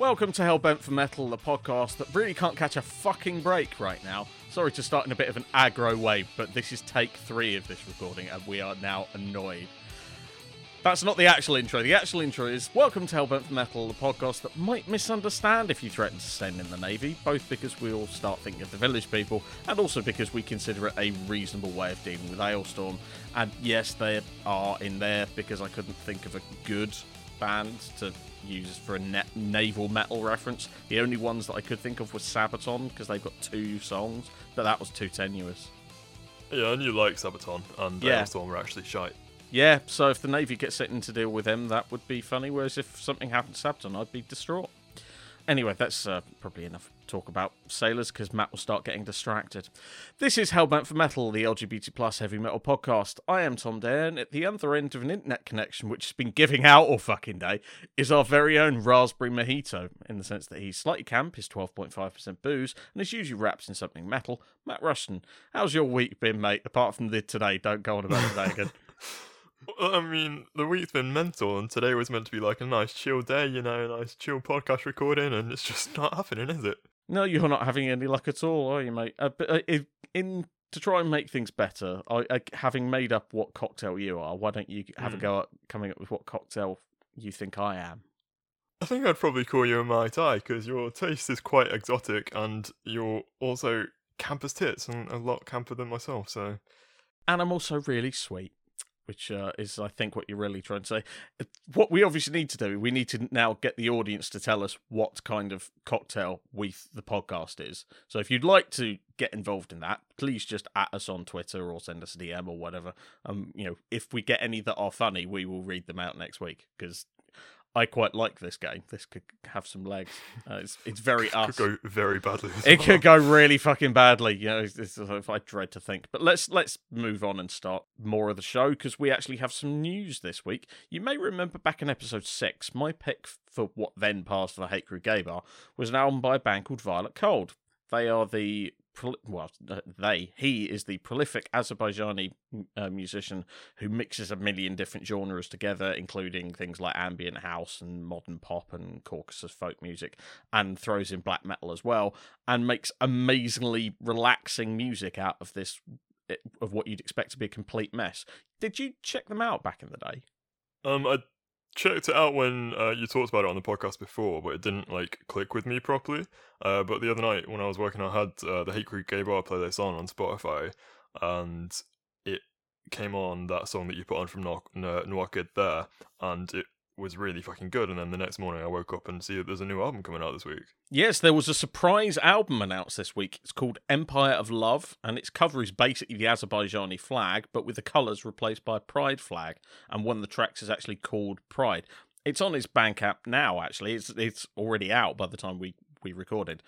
Welcome to Hellbent for Metal, the podcast that really can't catch a fucking break right now. Sorry to start in a bit of an aggro way, but this is take three of this recording and we are now annoyed. That's not the actual intro. The actual intro is Welcome to Hellbent for Metal, the podcast that might misunderstand if you threaten to stay in the Navy, both because we all start thinking of the village people and also because we consider it a reasonable way of dealing with Alestorm. And yes, they are in there because I couldn't think of a good band to use for a na- naval metal reference. The only ones that I could think of was Sabaton because they've got two songs, but that was too tenuous. Yeah, and you like Sabaton, and Yeah. yeah. Storm were actually shite. Yeah, so if the Navy gets sitting to deal with them, that would be funny. Whereas if something happened to Sabaton, I'd be distraught. Anyway, that's uh, probably enough talk about sailors because Matt will start getting distracted. This is Hellbent for Metal, the LGBT plus heavy metal podcast. I am Tom and at the other end of an internet connection, which has been giving out all fucking day, is our very own Raspberry Mojito, in the sense that he's slightly camp, is 12.5% booze, and is usually wrapped in something metal. Matt Rushton, how's your week been, mate? Apart from the today, don't go on about today again. Well, I mean, the week's been mental, and today was meant to be like a nice chill day, you know, a nice chill podcast recording, and it's just not happening, is it? No, you're not having any luck at all, are you, mate? Uh, but uh, if, in to try and make things better, I, I, having made up what cocktail you are, why don't you have a Mm. go at coming up with what cocktail you think I am? I think I'd probably call you a Mai Tai, because your taste is quite exotic, and you're also camp as tits, and a lot camper than myself, so. And I'm also really sweet, which uh, is, I think, what you're really trying to say. What we obviously need to do, we need to now get the audience to tell us what kind of cocktail we th- the podcast is. So if you'd like to get involved in that, please just at us on Twitter or send us a DM or whatever. Um, you know, if we get any that are funny, we will read them out next week because. I quite like this game. This could have some legs. Uh, it's it's very us. Could go very badly. It well. could go really fucking badly, you know. It's, it's, if I dread to think, but let's let's move on and start more of the show because we actually have some news this week. You may remember back in episode six, my pick for what then passed for the Hate Crew Gay Bar was an album by a band called Violet Cold. They are the well, they he is the prolific Azerbaijani uh, musician who mixes a million different genres together, including things like ambient house and modern pop and Caucasus folk music, and throws in black metal as well, and makes amazingly relaxing music out of this eh, of what you'd expect to be a complete mess. Did you check them out back in the day? Um, I checked it out when uh, you talked about it on the podcast before, but it didn't like click with me properly. Uh, but the other night when I was working, I had uh, the Hate Crew Gay Bar playlist on on Spotify, and it came on that song that you put on from Noir Kid there, and it was really fucking good. And then the next morning, I woke up and see that there's a new album coming out this week. Yes, there was a surprise album announced this week. It's called Empire of Love, and its cover is basically the Azerbaijani flag, but with the colours replaced by pride flag. And one of the tracks is actually called Pride. It's on its Bandcamp now. Actually, it's it's already out by the time we we recorded.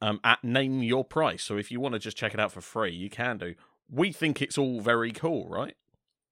Um, at name your price. So if you want to just check it out for free, you can do. We think it's all very cool, right?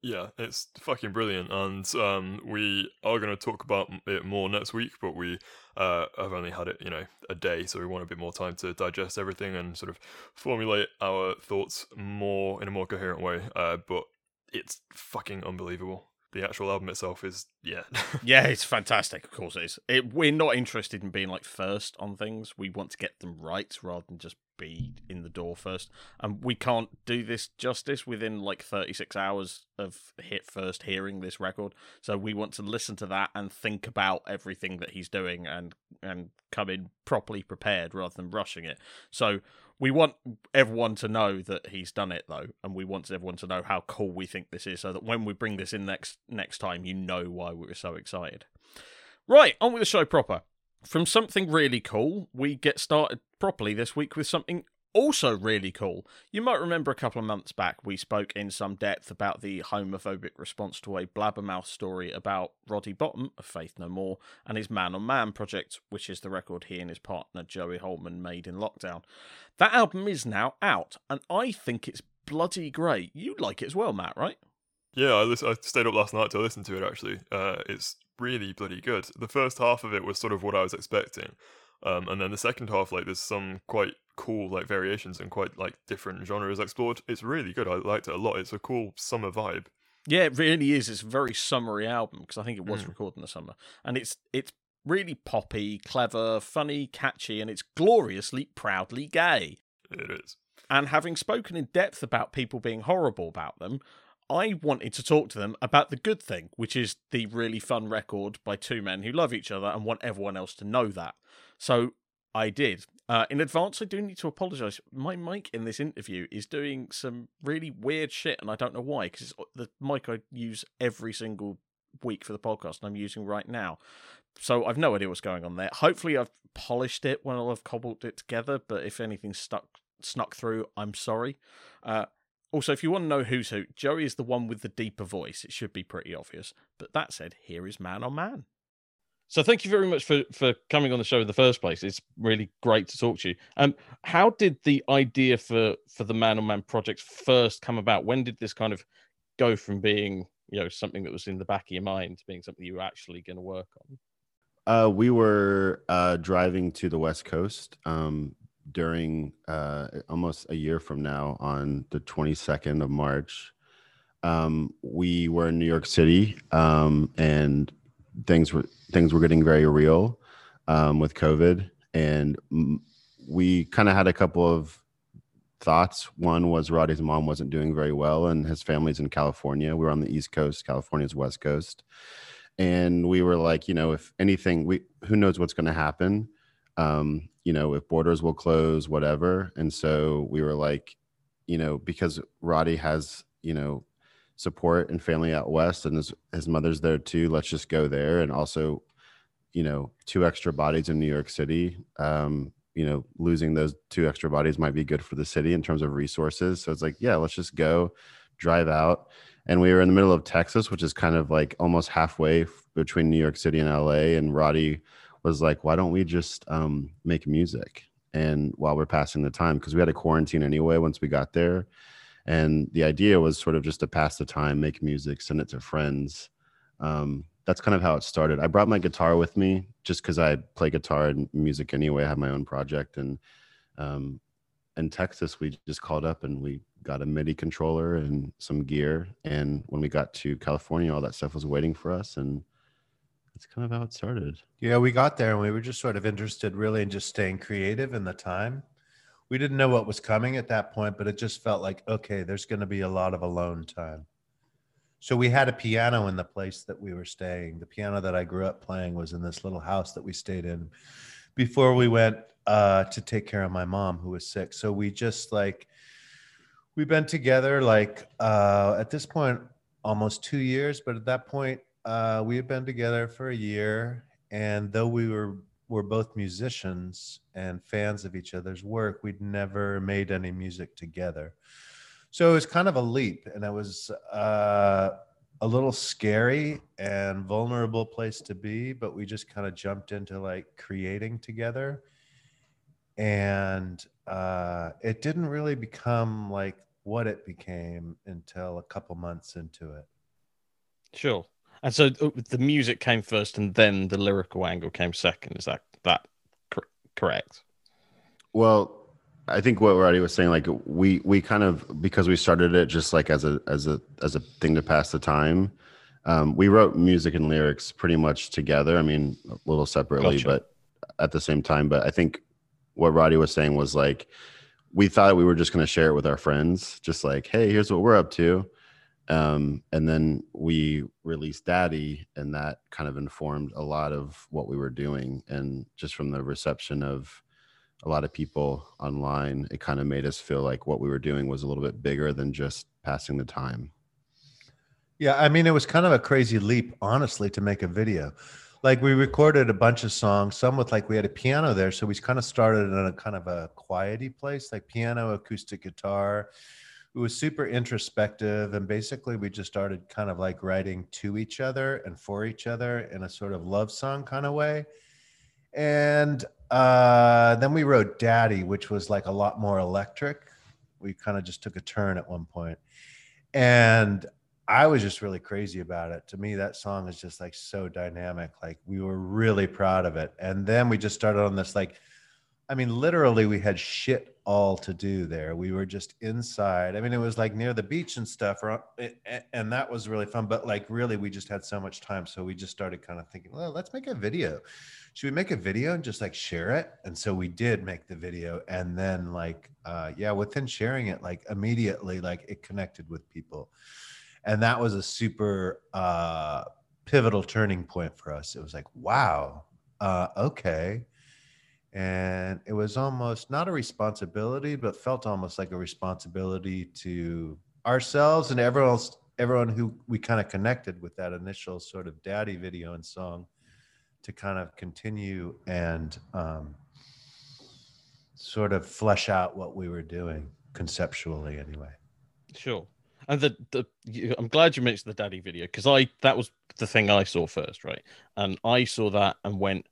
Yeah, it's fucking brilliant, and um, we are going to talk about it more next week. But we uh, have only had it, you know, a day, so we want a bit more time to digest everything and sort of formulate our thoughts more in a more coherent way. Uh, but it's fucking unbelievable. The actual album itself is, yeah, Yeah, it's fantastic. Of course, it is. It, we're not interested in being like first on things. We want to get them right rather than just be in the door first. And we can't do this justice within like 36 hours of hit first hearing this record. So we want to listen to that and think about everything that he's doing and and come in properly prepared rather than rushing it. So we want everyone to know that he's done it though, and we want everyone to know how cool we think this is, so that when we bring this in next next time, you know why we were so excited. Right, on with the show proper. From something really cool, we get started properly this week with something also really cool. You might remember a couple of months back we spoke in some depth about the homophobic response to a blabbermouth story about Roddy Bottom of Faith No More and his Man on Man project, which is the record he and his partner Joey Holman made in lockdown. That album is now out, and I think it's bloody great. You like it as well, Matt, right? yeah. I, lis- I stayed up last night to listen to it. Actually, uh, it's really bloody good. The first half of it was sort of what I was expecting, um, and then the second half, like, there's some quite cool like variations and quite like different genres explored. It's really good. I liked it a lot. It's a cool summer vibe. Yeah, it really is. It's a very summery album because I think it was Mm. recorded in the summer, and it's it's really poppy, clever, funny, catchy, and it's gloriously, proudly gay. It is. And having spoken in depth about people being horrible about them, I wanted to talk to them about the good thing, which is the really fun record by two men who love each other and want everyone else to know that. So I did. Uh, in advance, I do need to apologise. My mic in this interview is doing some really weird shit, and I don't know why, because it's the mic I use every single week for the podcast, and I'm using right now. So I've no idea what's going on there. Hopefully, I've polished it when have cobbled it together, but if anything stuck snuck through, I'm sorry. Uh, also, if you want to know who's who, Joey is the one with the deeper voice. It should be pretty obvious. But that said, here is Man on Man. So thank you very much for for coming on the show in the first place. It's really great to talk to you. Um, how did the idea for for the Man on Man project first come about? When did this kind of go from being you know something that was in the back of your mind to being something you were actually going to work on? Uh, we were uh, driving to the West Coast um, during uh, almost a year from now on the 22nd of March. Um, we were in New York City um, and things were things were getting very real um, with COVID, and we kind of had a couple of thoughts. One was Roddy's mom wasn't doing very well, and his family's in California. We were on the East Coast, California's West Coast, and we were like, you know, if anything, we who knows what's going to happen um, you know, if borders will close, whatever. And so we were like, you know, because Roddy has, you know, support and family out west and his, his mother's there too, let's just go there. And also, you know, two extra bodies in New York City. Um, you know, losing those two extra bodies might be good for the city in terms of resources. So it's like, yeah, let's just go drive out. And we were in the middle of Texas, which is kind of like almost halfway between New York City and LA. And Roddy was like, why don't we just um, make music? And while we're passing the time, because we had a quarantine anyway once we got there. And the idea was sort of just to pass the time, make music, send it to friends. Um, that's kind of how it started. I brought my guitar with me just because I play guitar and music anyway. I have my own project. And um, in Texas, we just called up and we got a MIDI controller and some gear. And when we got to California, all that stuff was waiting for us. And that's kind of how it started. Yeah, we got there and we were just sort of interested really in just staying creative in the time. We didn't know what was coming at that point, but it just felt like, okay, there's going to be a lot of alone time. So we had a piano in the place that we were staying. The piano that I grew up playing was in this little house that we stayed in before we went uh, to take care of my mom who was sick. So we just like, we've been together like uh, at this point almost two years, but at that point uh, we had been together for a year, and though we were were both musicians and fans of each other's work, we'd never made any music together. So it was kind of a leap, and it was uh, a little scary and vulnerable place to be. But we just kind of jumped into like creating together, and uh, it didn't really become like what it became until a couple months into it. Sure. And so uh, the music came first, and then the lyrical angle came second. Is that that cor- correct? Well, I think what Roddy was saying, like we we kind of because we started it just like as a as a as a thing to pass the time. Um, we wrote music and lyrics pretty much together. I mean, a little separately, gotcha. but at the same time. But I think what Roddy was saying was like we thought we were just going to share it with our friends, just like, hey, here's what we're up to um, and then we released daddy and that kind of informed a lot of what we were doing. And just from the reception of a lot of people online it kind of made us feel like what we were doing was a little bit bigger than just passing the time. Yeah i mean it was kind of a crazy leap honestly to make a video. Like we recorded a bunch of songs some with like we had a piano there so we kind of started in a kind of a quiety place like piano acoustic guitar it was super introspective and basically we just started kind of like writing to each other and for each other in a sort of love song kind of way. And uh, then we wrote daddy which was like a lot more electric. We kind of just took a turn at one point. And i was just really crazy about it. To me that song is just like so dynamic. Like we were really proud of it. And then we just started on this like I mean, literally, we had shit all to do there. We were just inside. I mean, it was like near the beach and stuff, and that was really fun. But like, really, we just had so much time, so we just started kind of thinking, well, let's make a video. Should we make a video and just like share it? And so we did make the video, and then like, uh, yeah, within sharing it, like immediately, like it connected with people, and that was a super uh, pivotal turning point for us. It was like, wow, uh, okay and it was almost not a responsibility but felt almost like a responsibility to ourselves and everyone else everyone who we kind of connected with that initial sort of daddy video and song to kind of continue and um, sort of flesh out what we were doing conceptually anyway. Sure. And the, the i'm glad you mentioned the daddy video because i that was the thing i saw first right? And i saw that and went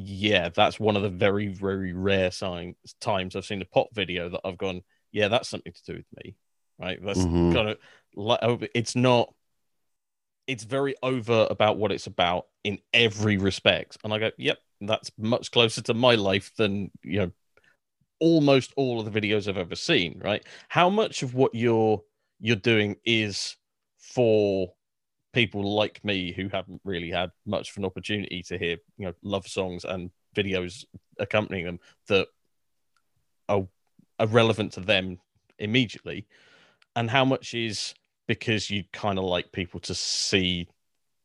yeah, that's one of the very, very rare signs, times I've seen a pop video that I've gone, yeah, that's something to do with me, right? That's mm-hmm. kind of like oh, it's not. It's very over about what it's about in every respect, and I go, yep, that's much closer to my life than you know, almost all of the videos I've ever seen. Right? How much of what you're you're doing is for people like me who haven't really had much of an opportunity to hear you know love songs and videos accompanying them that are, are relevant to them immediately. And how much is because you kind of like people to see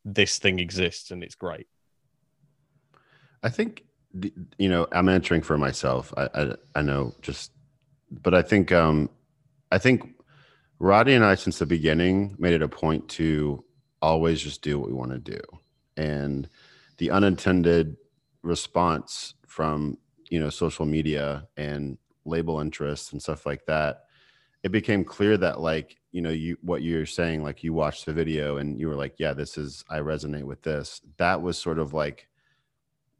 this thing exists and it's great? I think you know i'm answering for myself. I i, I know just but i think um i think roddy and i since the beginning made it a point to always just do what we want to do. And the unintended response from, you know, social media and label interests and stuff like that, it became clear that like, you know, you what you're saying, like you watched the video and you were like, yeah, this is I resonate with this. That was sort of like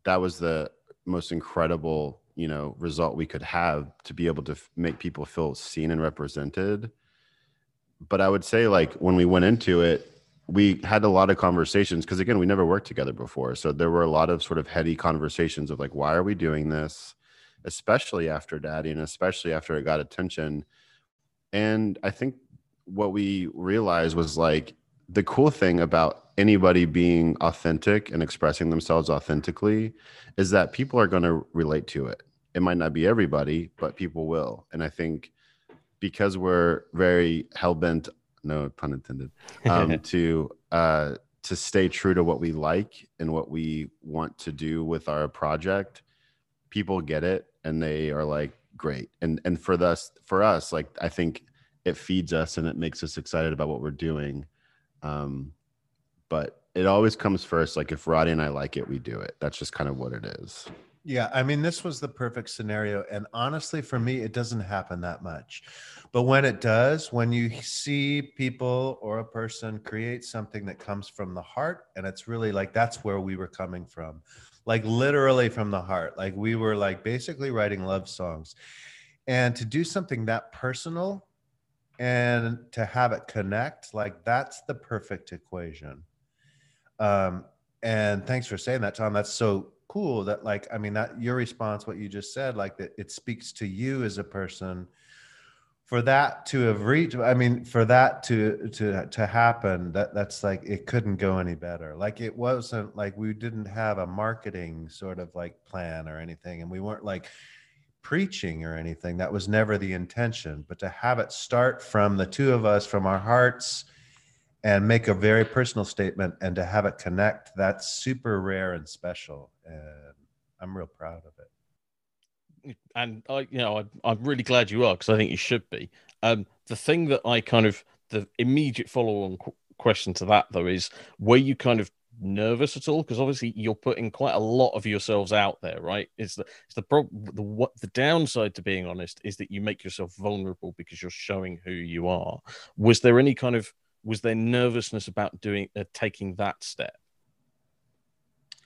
that was the most incredible, you know, result we could have to be able to f- make people feel seen and represented. But I would say like when we went into it, we had a lot of conversations because again we never worked together before. So there were a lot of sort of heady conversations of like why are we doing this? Especially after daddy and especially after it got attention. And i think what we realized was like the cool thing about anybody being authentic and expressing themselves authentically is that people are going to relate to it. It might not be everybody but people will. And i think because we're very hell-bent no pun intended, um, to uh, to stay true to what we like and what we want to do with our project. People get it, and they are like, great. And and for us, for us, like I think it feeds us and it makes us excited about what we're doing. Um, but it always comes first. Like if Roddy and I like it, we do it. That's just kind of what it is. Yeah, I mean, this was the perfect scenario. And honestly, for me, it doesn't happen that much. But when it does, when you see people or a person create something that comes from the heart, and it's really like that's where we were coming from, like literally from the heart. Like we were like basically writing love songs. And to do something that personal and to have it connect, like that's the perfect equation. Um, and thanks for saying that, Tom. That's so cool that like i mean that your response what you just said like that it speaks to you as a person. For that to have reached i mean for that to to to happen that that's like it couldn't go any better. Like it wasn't like we didn't have a marketing sort of like plan or anything and we weren't like preaching or anything. That was never the intention. But to have it start from the two of us from our hearts and make a very personal statement and to have it connect that's super rare and special and i'm real proud of it. And i you know I, am really glad you are because i think you should be. Um the thing that i kind of the immediate follow-on qu- question to that though is were you kind of nervous at all? Because obviously you're putting quite a lot of yourselves out there right? It's the it's the problem the what the downside to being honest is that you make yourself vulnerable because you're showing who you are. Was there any kind of was there nervousness about doing uh, taking that step?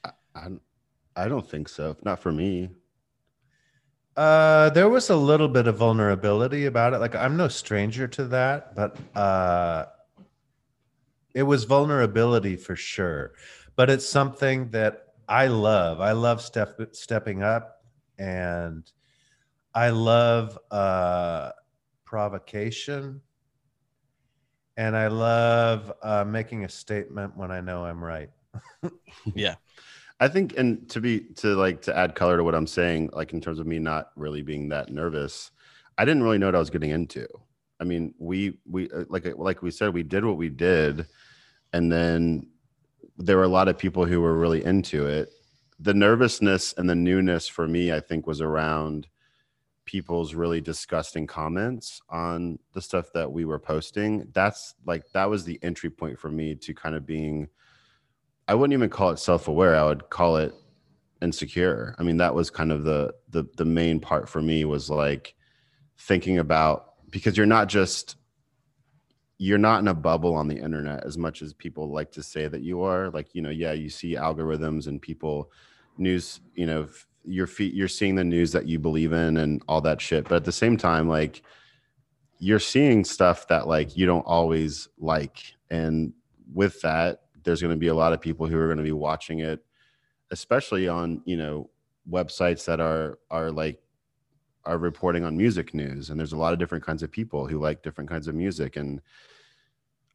I, I, I don't think so. Not for me. Uh, there was a little bit of vulnerability about it. Like I'm no stranger to that, but uh, it was vulnerability for sure. But it's something that I love. I love step stepping up and I love uh, provocation, and I love uh, making a statement when I know I'm right. yeah. I think, and to be to like to add color to what I'm saying, like in terms of me not really being that nervous, I didn't really know what I was getting into. I mean, we we uh, like like we said, we did what we did, and then there were a lot of people who were really into it. The nervousness and the newness for me, I think, was around people's really disgusting comments on the stuff that we were posting. That's like that was the entry point for me to kind of being I wouldn't even call it self-aware. I would call it insecure. I mean, that was kind of the the the main part for me was like thinking about because you're not just you're not in a bubble on the internet as much as people like to say that you are. Like, you know, yeah, you see algorithms and people news, you know, you're you're seeing the news that you believe in and all that shit. But at the same time, like you're seeing stuff that like you don't always like. And with that, there's going to be a lot of people who are going to be watching it, especially on you know websites that are are like are reporting on music news. And there's a lot of different kinds of people who like different kinds of music. And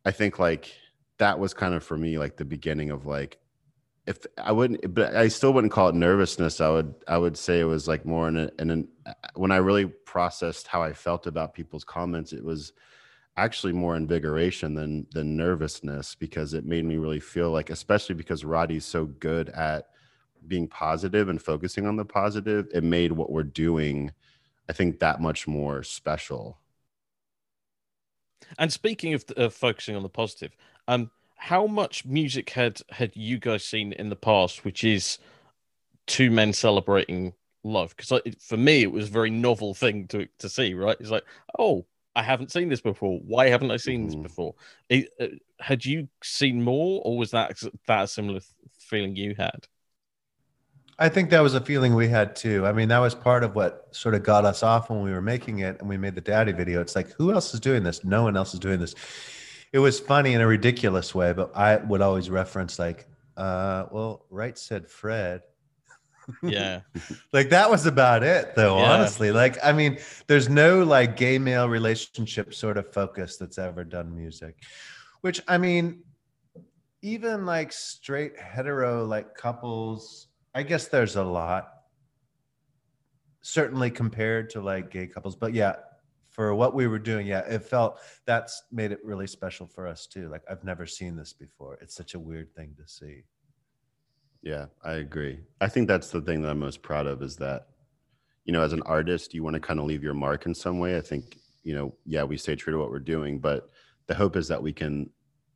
i think like that was kind of for me like the beginning of like if i wouldn't but i still wouldn't call it nervousness. I would i would say it was like more in an, in an when i really processed how i felt about people's comments it was actually more invigoration than than nervousness because it made me really feel like especially because Roddy's so good at being positive and focusing on the positive it made what we're doing I think that much more special. And speaking of, of focusing on the positive, um how much music had had you guys seen in the past which is two men celebrating love because for me it was a very novel thing to to see right it's like oh I haven't seen this before. Why haven't I seen mm-hmm. this before? It, uh, had you seen more, or was that that a similar feeling you had? I think that was a feeling we had too. I mean, that was part of what sort of got us off when we were making it and we made the daddy video. It's like, who else is doing this? No one else is doing this. It was funny in a ridiculous way, but I would always reference like, uh, well, right said Fred yeah. like that was about it though, yeah. honestly. Like, I mean, there's no like gay male relationship sort of focus that's ever done music. Which I mean, even like straight hetero like couples, I guess there's a lot. Certainly compared to like gay couples, but yeah, for what we were doing, yeah, it felt that's made it really special for us too. Like I've never seen this before. It's such a weird thing to see. Yeah, I agree. I think that's the thing that I'm most proud of is that, you know, as an artist, you want to kind of leave your mark in some way. I think, you know, yeah, we stay true to what we're doing, but the hope is that we can,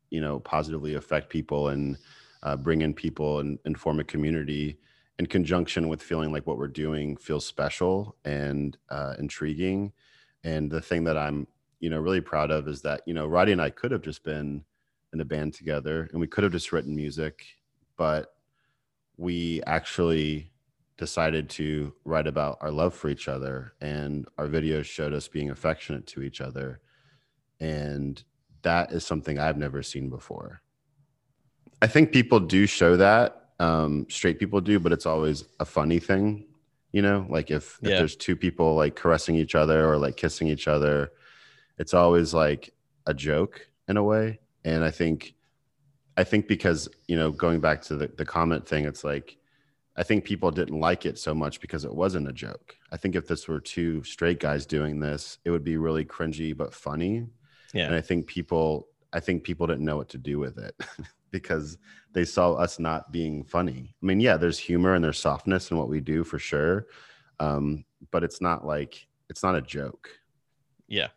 you know, positively affect people and uh, bring in people and, and form a community in conjunction with feeling like what we're doing feels special and uh, intriguing. And the thing that I'm, you know, really proud of is that, you know, Roddy and I could have just been in a band together and we could have just written music, but we actually decided to write about our love for each other and our videos showed us being affectionate to each other and that is something i've never seen before i think people do show that um, straight people do but it's always a funny thing you know like if, yeah. if there's two people like caressing each other or like kissing each other it's always like a joke in a way and i think I think because you know going back to the, the comment thing, it's like I think people didn't like it so much because it wasn't a joke. I think if this were two straight guys doing this, it would be really cringy but funny. Yeah. And I think people I think people didn't know what to do with it because they saw us not being funny. I mean, yeah, there's humor and there's softness in what we do for sure. Um, but it's not like it's not a joke. Yeah.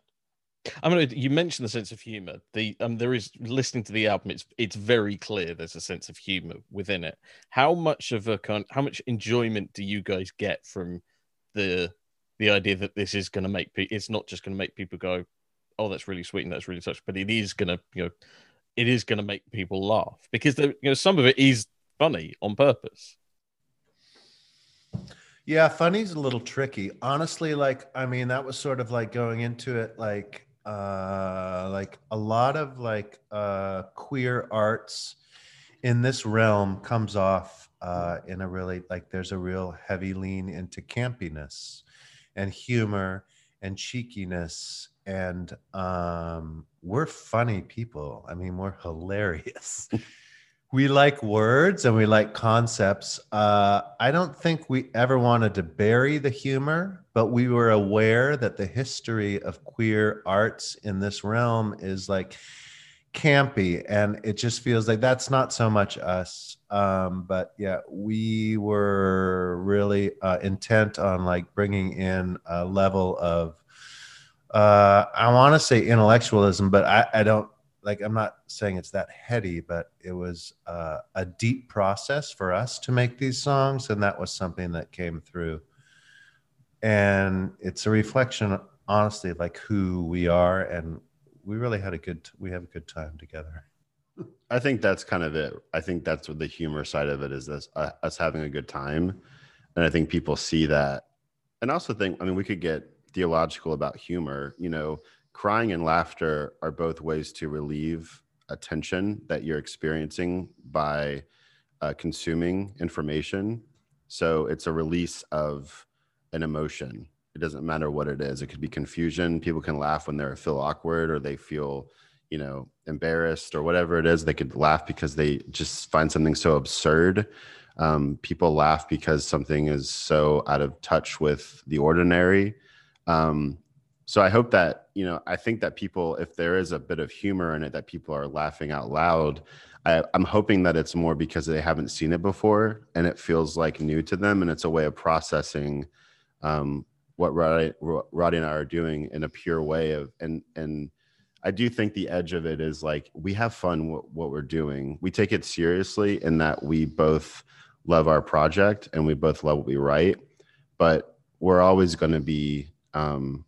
I mean, you mentioned the sense of humor. The um, there is listening to the album. It's it's very clear there's a sense of humor within it. How much of a kind, how much enjoyment do you guys get from the the idea that this is going to make people? It's not just going to make people go, "Oh, that's really sweet and that's really touching," but it is going to, you know, it is going to make people laugh because you know some of it is funny on purpose. Yeah, funny's a little tricky. Honestly, like I mean, that was sort of like going into it like uh like a lot of like uh queer arts in this realm comes off uh, in a really like there's a real heavy lean into campiness and humor and cheekiness and um, we're funny people. I mean, we're hilarious. we like words and we like concepts. Uh, I don't think we ever wanted to bury the humor, but we were aware that the history of queer arts in this realm is like campy and it just feels like that's not so much us um, but yeah we were really uh, intent on like bringing in a level of uh, i want to say intellectualism but I, I don't like i'm not saying it's that heady but it was uh, a deep process for us to make these songs and that was something that came through and it's a reflection honestly like who we are and we really had a good we have a good time together I think that's kind of it. I think that's what the humor side of it is this uh, us having a good time. And I think people see that. And also think, I mean, we could get theological about humor. You know, crying and laughter are both ways to relieve a tension that you're experiencing by uh, consuming information. So it's a release of an emotion. It doesn't matter what it is. It could be confusion. People can laugh when they feel awkward or they feel you know embarrassed or whatever it is they could laugh because they just find something so absurd um, people laugh because something is so out of touch with the ordinary um, so i hope that you know i think that people if there is a bit of humor in it that people are laughing out loud I, i'm hoping that it's more because they haven't seen it before and it feels like new to them and it's a way of processing um, what Roddy, Roddy and I are doing in a pure way of and and I do think the edge of it is like we have fun w- what we're doing. We take it seriously in that we both love our project and we both love what we write, but we're always going to be. Um,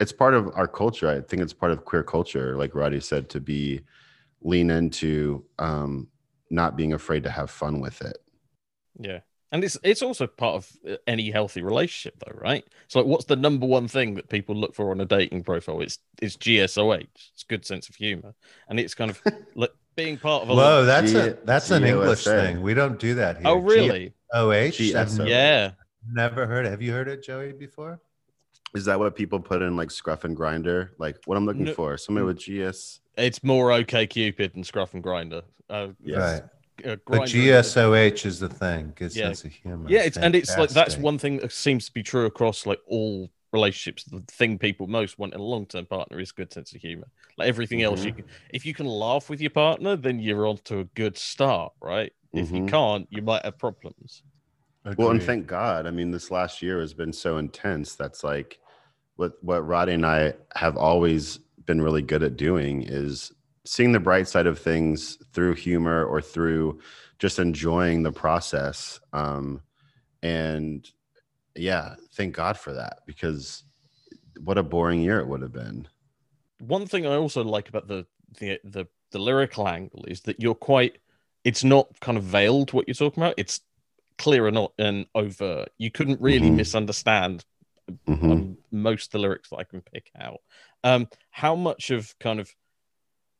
it's part of our culture. I think it's part of queer culture, like Roddy said, to be lean into um, not being afraid to have fun with it. Yeah, and it's it's also part of uh, any healthy relationship, though, right? So, like, what's the number one thing that people look for on a dating profile? It's it's GSOH. It's good sense of humor, and it's kind of like being part of a. Whoa, that's G- a that's G- an English thing. We don't do that here. Oh, really? O H. Yeah. Never heard it. Have you heard it, Joey, before? Is that what people put in like Scruff and Grindr? Like what I'm looking no, for? Somebody with GS. It's more OK Cupid and Scruff and Grindr. Uh, yes. Right uh, but GSOH is the thing. Good yeah. sense of humor. Yeah, it's, and it's like that's one thing that seems to be true across like all relationships. The thing people most want in a long term partner is good sense of humor. Like everything mm-hmm. else, you mm-hmm. can, if you can laugh with your partner, then you're on to a good start, right? Mm-hmm. If you mm-hmm. can't, you might have problems. Agreed. Well, and thank God. I mean, this last year has been so intense. That's like what what Roddy and I have always been really good at doing is seeing the bright side of things through humor or through just enjoying the process um, and yeah thank god for that because what a boring year it would have been one thing i also like about the the the, the lyrical angle is that you're quite it's not kind of veiled what you're talking about it's clear and not and overt you couldn't really mm-hmm. misunderstand mm-hmm. most the lyrics that i can pick out um how much of kind of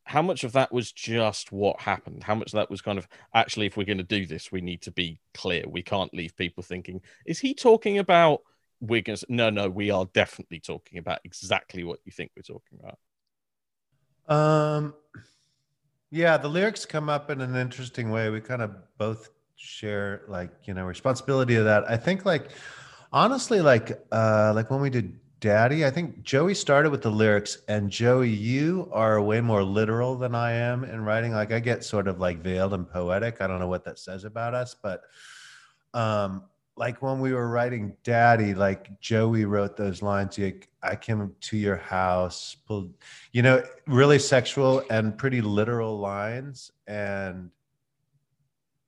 how much of that was just what happened? How much of that was kind of actually, if we're going to do this, we need to be clear. We can't leave people thinking, is he talking about? We're going to no, no. We are definitely talking about exactly what you think we're talking about. Um, yeah, the lyrics come up in an interesting way. We kind of both share like you know responsibility of that. I think like honestly, like uh, like when we did Daddy. I think Joey started with the lyrics, and Joey, you are way more literal than I am in writing. Like I get sort of like veiled and poetic. I don't know what that says about us, but um, like when we were writing Daddy, like Joey wrote those lines. Like I came to your house, pulled, you know, really sexual and pretty literal lines, and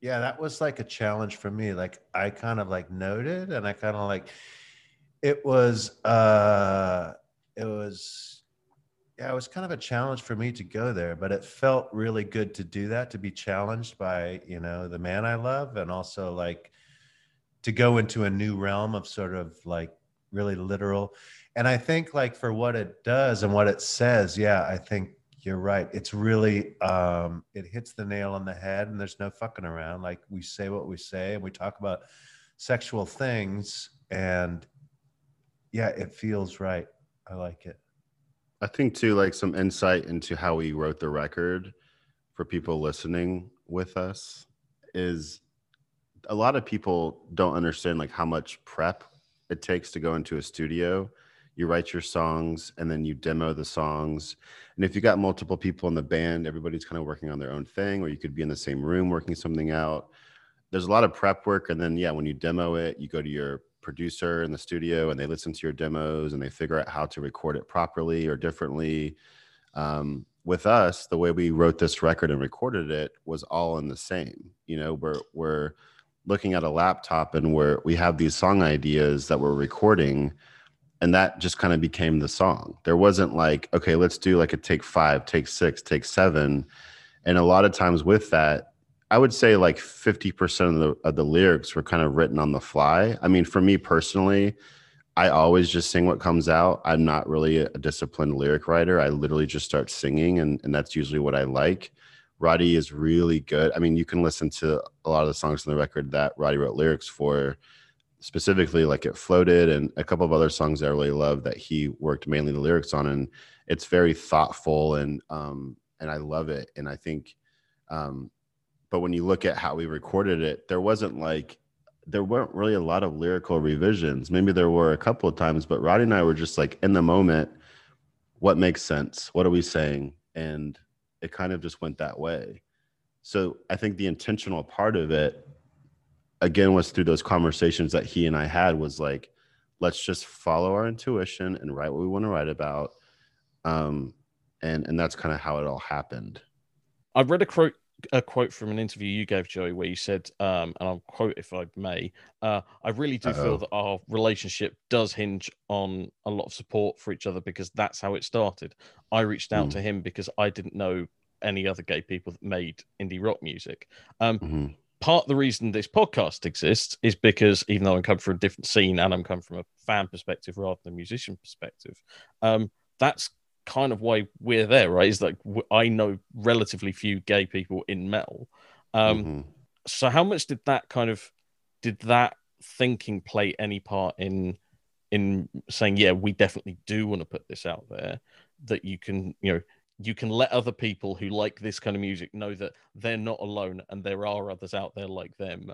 yeah, that was like a challenge for me. Like I kind of like noted, and I kind of like it was uh it was yeah it was kind of a challenge for me to go there but it felt really good to do that to be challenged by you know the man i love and also like to go into a new realm of sort of like really literal and i think like for what it does and what it says yeah i think you're right. It's really um, it hits the nail on the head, and there's no fucking around. Like we say what we say, and we talk about sexual things, and yeah, it feels right. I like it. I think too, like some insight into how we wrote the record for people listening with us is a lot of people don't understand like how much prep it takes to go into a studio. You write your songs and then you demo the songs. And if you got multiple people in the band, everybody's kind of working on their own thing, or you could be in the same room working something out. There's a lot of prep work. And then, yeah, when you demo it, you go to your producer in the studio and they listen to your demos and they figure out how to record it properly or differently. Um, with us, the way we wrote this record and recorded it was all in the same. You know, we're we're looking at a laptop and we're we have these song ideas that we're recording and that just kind of became the song. There wasn't like, okay, let's do like a take five, take six, take seven. And a lot of times with that, I would say like 50% of the, of the lyrics were kind of written on the fly. I mean, for me personally, I always just sing what comes out. I'm not really a disciplined lyric writer. I literally just start singing, and, and that's usually what I like. Roddy is really good. I mean, you can listen to a lot of the songs on the record that Roddy wrote lyrics for, specifically like It Floated and a couple of other songs I really love that he worked mainly the lyrics on. And it's very thoughtful and um and I love it. And I think um but when you look at how we recorded it, there wasn't like there weren't really a lot of lyrical revisions. Maybe there were a couple of times, but Roddy and I were just like in the moment, what makes sense? What are we saying? And it kind of just went that way. So I think the intentional part of it, again, was through those conversations that he and I had was like, let's just follow our intuition and write what we want to write about. Um, and and that's kind of how it all happened. I read a quote a quote from an interview you gave, Joey, where you said, um, and I'll quote if I may, uh, I really do Uh-oh. feel that our relationship does hinge on a lot of support for each other because that's how it started. I reached out mm. to him because I didn't know any other gay people that made indie rock music. Um, mm-hmm. Part of the reason this podcast exists is because even though I'm coming from a different scene and I'm coming from a fan perspective rather than a musician perspective, um, that's kind of why we're there, right? Is like I know relatively few gay people in metal. Um, mm-hmm. So how much did that kind of did that thinking play any part in in saying, yeah, we definitely do want to put this out there that you can, you know, you can let other people who like this kind of music know that they're not alone and there are others out there like them.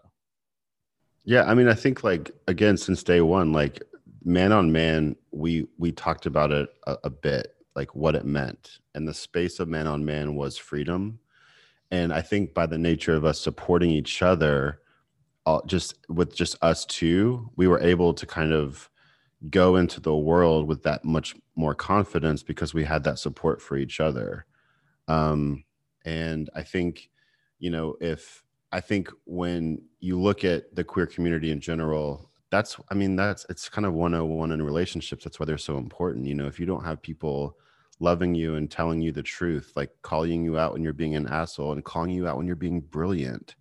Yeah, I mean, I think like again since day one, like man on man, we we talked about it a, a bit like what it meant and the space of man on man was freedom and i think by the nature of us supporting each other uh, just with just us two we were able to kind of go into the world with that much more confidence because we had that support for each other um, and i think you know if i think when you look at the queer community in general that's i mean that's it's kind of 101 in relationships that's why they're so important you know if you don't have people loving you and telling you the truth, like calling you out when you're being an asshole and calling you out when you're being brilliant.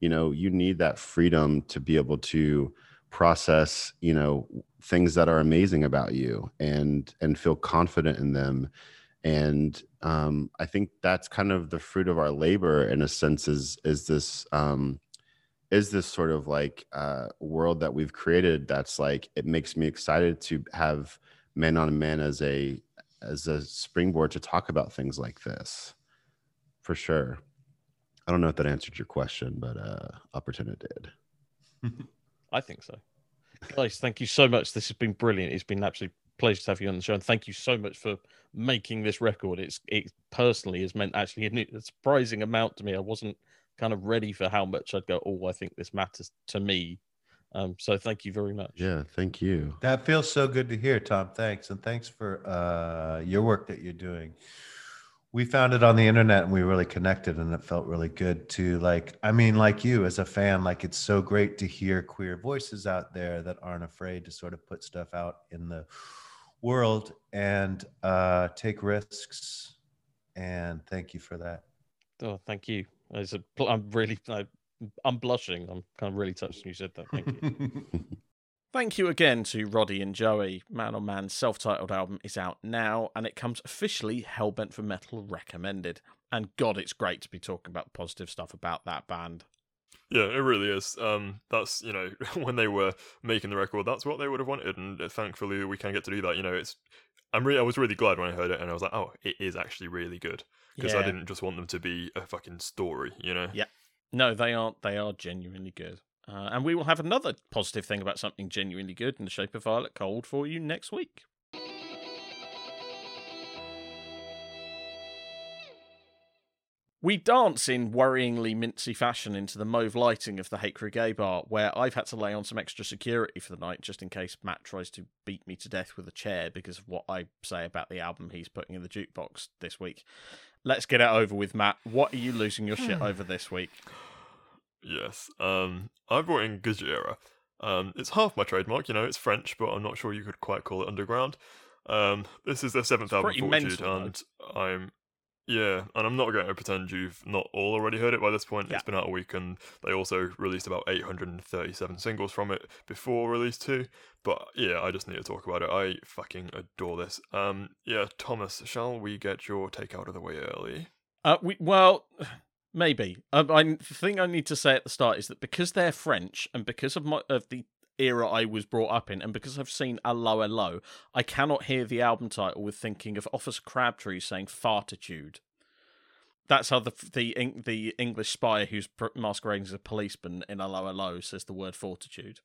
You know, you need that freedom to be able to process, you know, things that are amazing about you and and feel confident in them. And um, I think that's kind of the fruit of our labor in a sense is is this um, is this sort of like uh, world that we've created that's like it makes me excited to have man on man as a as a springboard to talk about things like this for sure. I don't know if that answered your question but uh i'll pretend it did. I think so guys thank you so much this has been brilliant it's been an absolute pleasure to have you on the show and thank you so much for making this record it's it personally has meant actually a surprising amount to me i wasn't kind of ready for how much i'd go oh i think this matters to me um, so thank you very much. Yeah, thank you. That feels so good to hear, Tom. Thanks. And thanks for uh, your work that you're doing. We found it on the internet and we really connected and it felt really good to like, I mean, like you as a fan, like it's so great to hear queer voices out there that aren't afraid to sort of put stuff out in the world and uh, take risks. And thank you for that. Oh, thank you. I'm really, I I'm blushing. I'm kind of really touched when you said that. Thank you. Thank you again to Roddy and Joey. Man on Man's self titled album is out now and it comes officially Hellbent for Metal recommended. And God, it's great to be talking about positive stuff about that band. Yeah, it really is. Um, that's you know when they were making the record, that's what they would have wanted, and uh, thankfully we can get to do that. You know, it's I'm really I was really glad when I heard it, and I was like, oh, it is actually really good because I didn't just want them to be a fucking story. You know. Yeah. No, they aren't. They are genuinely good. Uh, and we will have another positive thing about something genuinely good in the shape of Violet Cold for you next week. We dance in worryingly mincy fashion into the mauve lighting of the Hate Crew Gay Bar, where I've had to lay on some extra security for the night just in case Matt tries to beat me to death with a chair because of what I say about the album he's putting in the jukebox this week. Let's get it over with, Matt. What are you losing your shit over this week? Yes. Um, I brought in Gojira. Um, it's half my trademark, you know, it's French, but I'm not sure you could quite call it underground. Um, this is their seventh album, Fortitude, mental, though. and I'm, yeah, and I'm not going to pretend you've not all already heard it by this point. Yeah. It's been out a week, and they also released about 837 singles from it before release two. But yeah, I just need to talk about it. I fucking adore this. Um, yeah, Thomas, shall we get your take out of the way early? Uh, we well, maybe. Um, I the thing I need to say at the start is that because they're French and because of my of the era I was brought up in, and because I've seen 'Allo 'Allo, I cannot hear the album title with thinking of Officer Crabtree saying "fartitude." That's how the the the English spy who's masquerading as a policeman in 'Allo 'Allo says the word fortitude.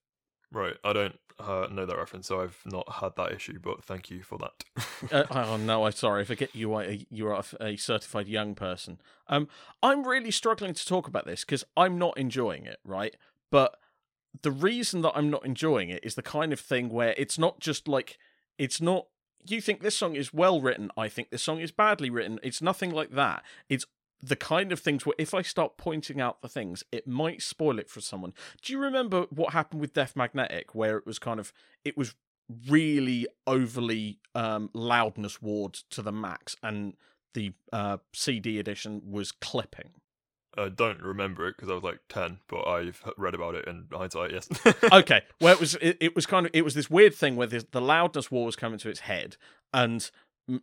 Right, I don't uh, know that reference, so I've not had that issue, but thank you for that. uh, oh no, I'm sorry. I forget you are a, you are a, a certified young person. Um, I'm really struggling to talk about this because I'm not enjoying it, right? But the reason that I'm not enjoying it is the kind of thing where it's not just like it's not. You think this song is well written. I think this song is badly written. It's nothing like that. It's the kind of things where if I start pointing out the things, it might spoil it for someone. Do you remember what happened with Death Magnetic, where it was kind of it was really overly um, loudness ward to the max, and the uh, CD edition was clipping. I don't remember it because I was like 10, but I've read about it in hindsight, yes. okay, well it was it, it was kind of it was this weird thing where the, the loudness war was coming to its head, and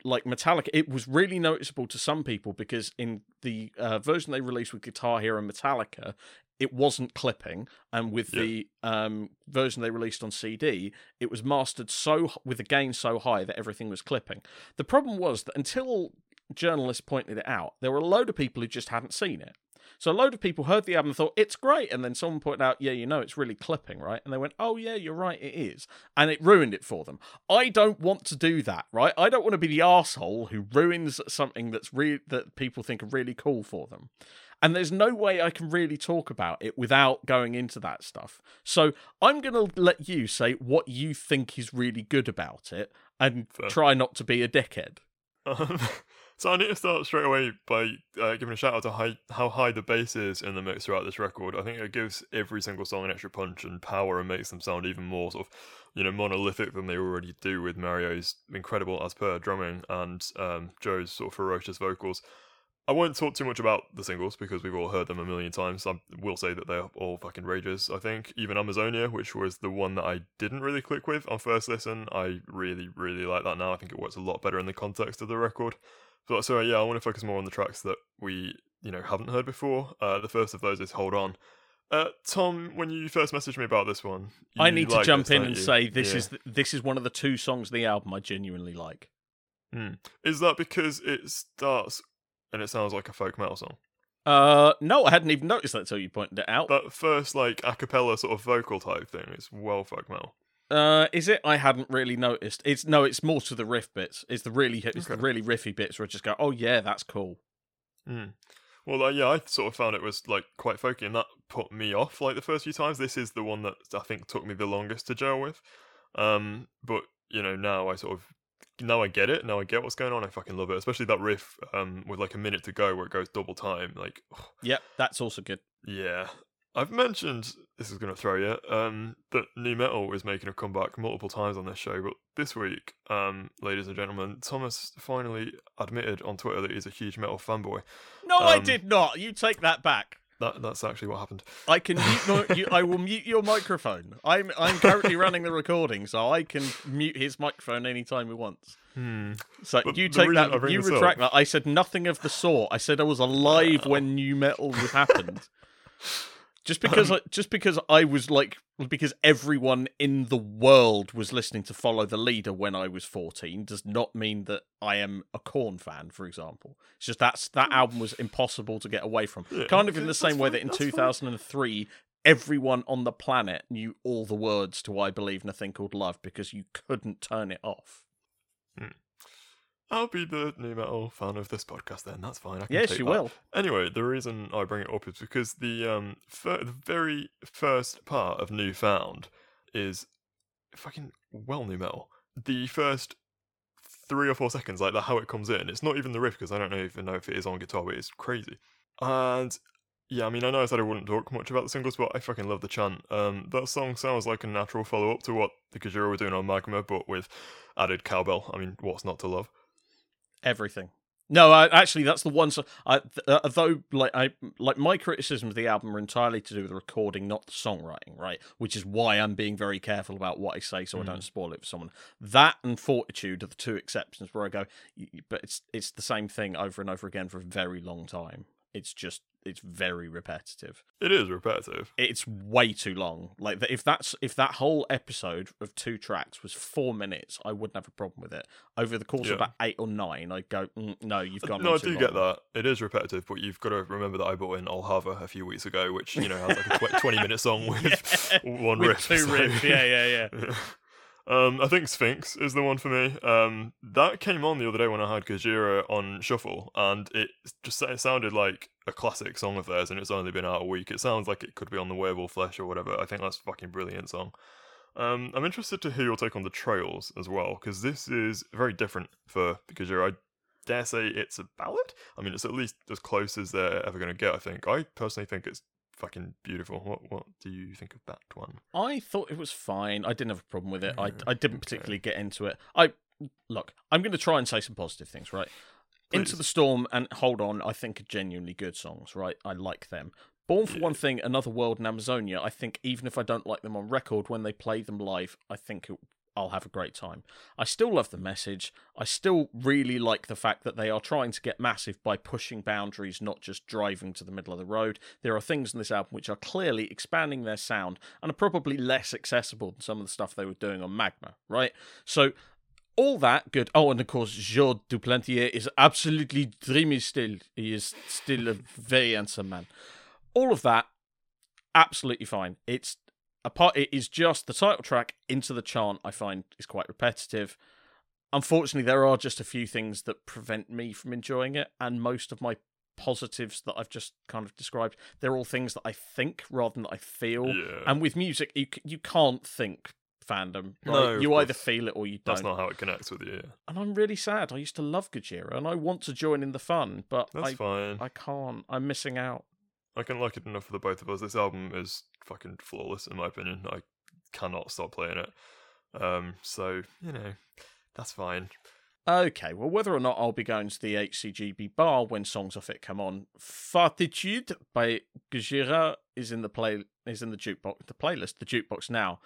like Metallica, it was really noticeable to some people because in the uh, version they released with Guitar Hero and Metallica, it wasn't clipping, and with Yeah. the um, version they released on CD, it was mastered so with a gain so high that everything was clipping. The problem was that until journalists pointed it out, there were a load of people who just hadn't seen it. So a load of people heard the album and thought it's great, and then someone pointed out, "Yeah, you know, it's really clipping, right?" And they went, "Oh yeah, you're right, it is," and it ruined it for them. I don't want to do that, right? I don't want to be the asshole who ruins something that's re- that people think are really cool for them. And there's no way I can really talk about it without going into that stuff. So I'm going to let you say what you think is really good about it, and Fair. try not to be a dickhead. um, so I need to start straight away by uh, giving a shout out to high, how high the bass is in the mix throughout this record. I think it gives every single song an extra punch and power and makes them sound even more sort of, you know, monolithic than they already do with Mario's incredible as per drumming and um, Joe's sort of ferocious vocals. I won't talk too much about the singles because we've all heard them a million times. I will say that they're all fucking rages. I think even Amazonia, which was the one that I didn't really click with on first listen, I really, really like that now. I think it works a lot better in the context of the record. So, so yeah, I want to focus more on the tracks that we, you know, haven't heard before. Uh, the first of those is "Hold On." Uh, Tom, when you first messaged me about this one, I need to jump this, in and you? say this Yeah. is th- this is one of the two songs of the album I genuinely like. Is that because it starts and it sounds like a folk metal song? Uh, no, I hadn't even noticed that until you pointed it out. That first like a cappella sort of vocal type thing is well folk metal. Uh, is it? I hadn't really noticed. It's no, it's more to the riff bits. It's the really, it's the really riffy bits where I just go, oh yeah, that's cool. Mm. Well, uh, yeah, I sort of found it was like quite folky, and that put me off like the first few times. This is the one that I think took me the longest to gel with. Um, but you know, now I sort of now I get it. Now I get what's going on. I fucking love it, especially that riff um with like a minute to go where it goes double time. Like, Yep, that's also good. yeah. I've mentioned this is going to throw you um that nu metal is making a comeback multiple times on this show, but this week, um, ladies and gentlemen, Thomas finally admitted on Twitter that he's a huge metal fanboy. No, I Um, did not. You take that back. That that's actually what happened. I can mute. No, you, I will mute your microphone. I'm I'm currently running the recording, so I can mute his microphone anytime he wants. Hmm. So But you take that. You retract up- that. I said nothing of the sort. I said I was alive when nu metal was happened. Just because, Um, I, just because I was like, because everyone in the world was listening to Follow the Leader when I was fourteen, does not mean that I am a Korn fan. For example, it's just that's that album was impossible to get away from. Yeah, kind of in the same way that in 2003 everyone on the planet knew all the words to I Believe in a Thing Called Love because you couldn't turn it off. I'll be the nu metal fan of this podcast then. That's fine. I can Yes, you that. will. Anyway, the reason I bring it up is because the um fir- the very first part of Newfound is fucking well nu metal. The first three or four seconds, like how it comes in. It's not even the riff because I don't even know if it is on guitar, but it's crazy. And yeah, I mean, I know I said I wouldn't talk much about the singles, but I fucking love the chant. Um, that song sounds like a natural follow up to what the Gojira were doing on Magma, but with added cowbell. I mean, what's not to love? Everything. No, I, actually, that's the one. So, I, th- uh, though, like, I like my criticisms of the album are entirely to do with the recording, not the songwriting, right? Which is why I'm being very careful about what I say, so I Mm. don't spoil it for someone. That and Fortitude are the two exceptions where I go, "Y- y- but it's it's the same thing over and over again for a very long time. It's just it's very repetitive. It is repetitive. It's way too long. Like if that's if that whole episode of two tracks was four minutes, I wouldn't have a problem with it. Over the course Yeah. of about eight or nine, I'd go, mm, no, you've gone. No, I do get that. It is repetitive, but you've got to remember that I bought in Alhava a few weeks ago, which you know has like a tw- twenty minute song with Yeah, one with riff. two so- riffs. Yeah, yeah, yeah. um, I think Sphinx is the one for me. Um, that came on the other day when I had Gojira on shuffle, and it just it sounded like a classic song of theirs, and it's only been out a week. It sounds like it could be on the Way of All Flesh or whatever. I think that's a fucking brilliant song. Um, I'm interested to hear your take on the Trails as well, because this is very different for Gojira. I dare say it's a ballad. I mean, it's at least as close as they're ever going to get. I think. I personally think it's fucking beautiful. What What do you think of that one? I thought it was fine. I didn't have a problem with it. I I didn't okay. particularly get into it. I look. I'm going to try and say some positive things, right? Into the Storm and Hold On, I think are genuinely good songs, right? I like them. Born for Yeah. one thing, Another World and Amazonia, I think even if I don't like them on record, when they play them live, I think it, I'll have a great time. I still love the message. I still really like the fact that they are trying to get massive by pushing boundaries, not just driving to the middle of the road. There are things in this album which are clearly expanding their sound and are probably less accessible than some of the stuff they were doing on Magma, right? So all that good. Oh, and of course, Georges Duplantier is absolutely dreamy still. He is still a very handsome man. All of that, absolutely fine. It's a part. It is just the title track into the chant. I find is quite repetitive. Unfortunately, there are just a few things that prevent me from enjoying it, and most of my positives that I've just kind of described, they're all things that I think rather than that I feel. Yeah. And with music, you you can't think fandom. Right? No, you either feel it or you don't That's not how it connects with you. and I'm really sad. I used to love Gojira, and I want to join in the fun, but That's I fine. I can't. I'm missing out. I can like it enough for the both of us. This album is fucking flawless in my opinion. I cannot stop playing it. Um, so you know, that's fine. Okay, well, whether or not I'll be going to the HCGB bar when songs off it come on, Fortitude by Gojira is in the play is in the jukebox the playlist the jukebox now.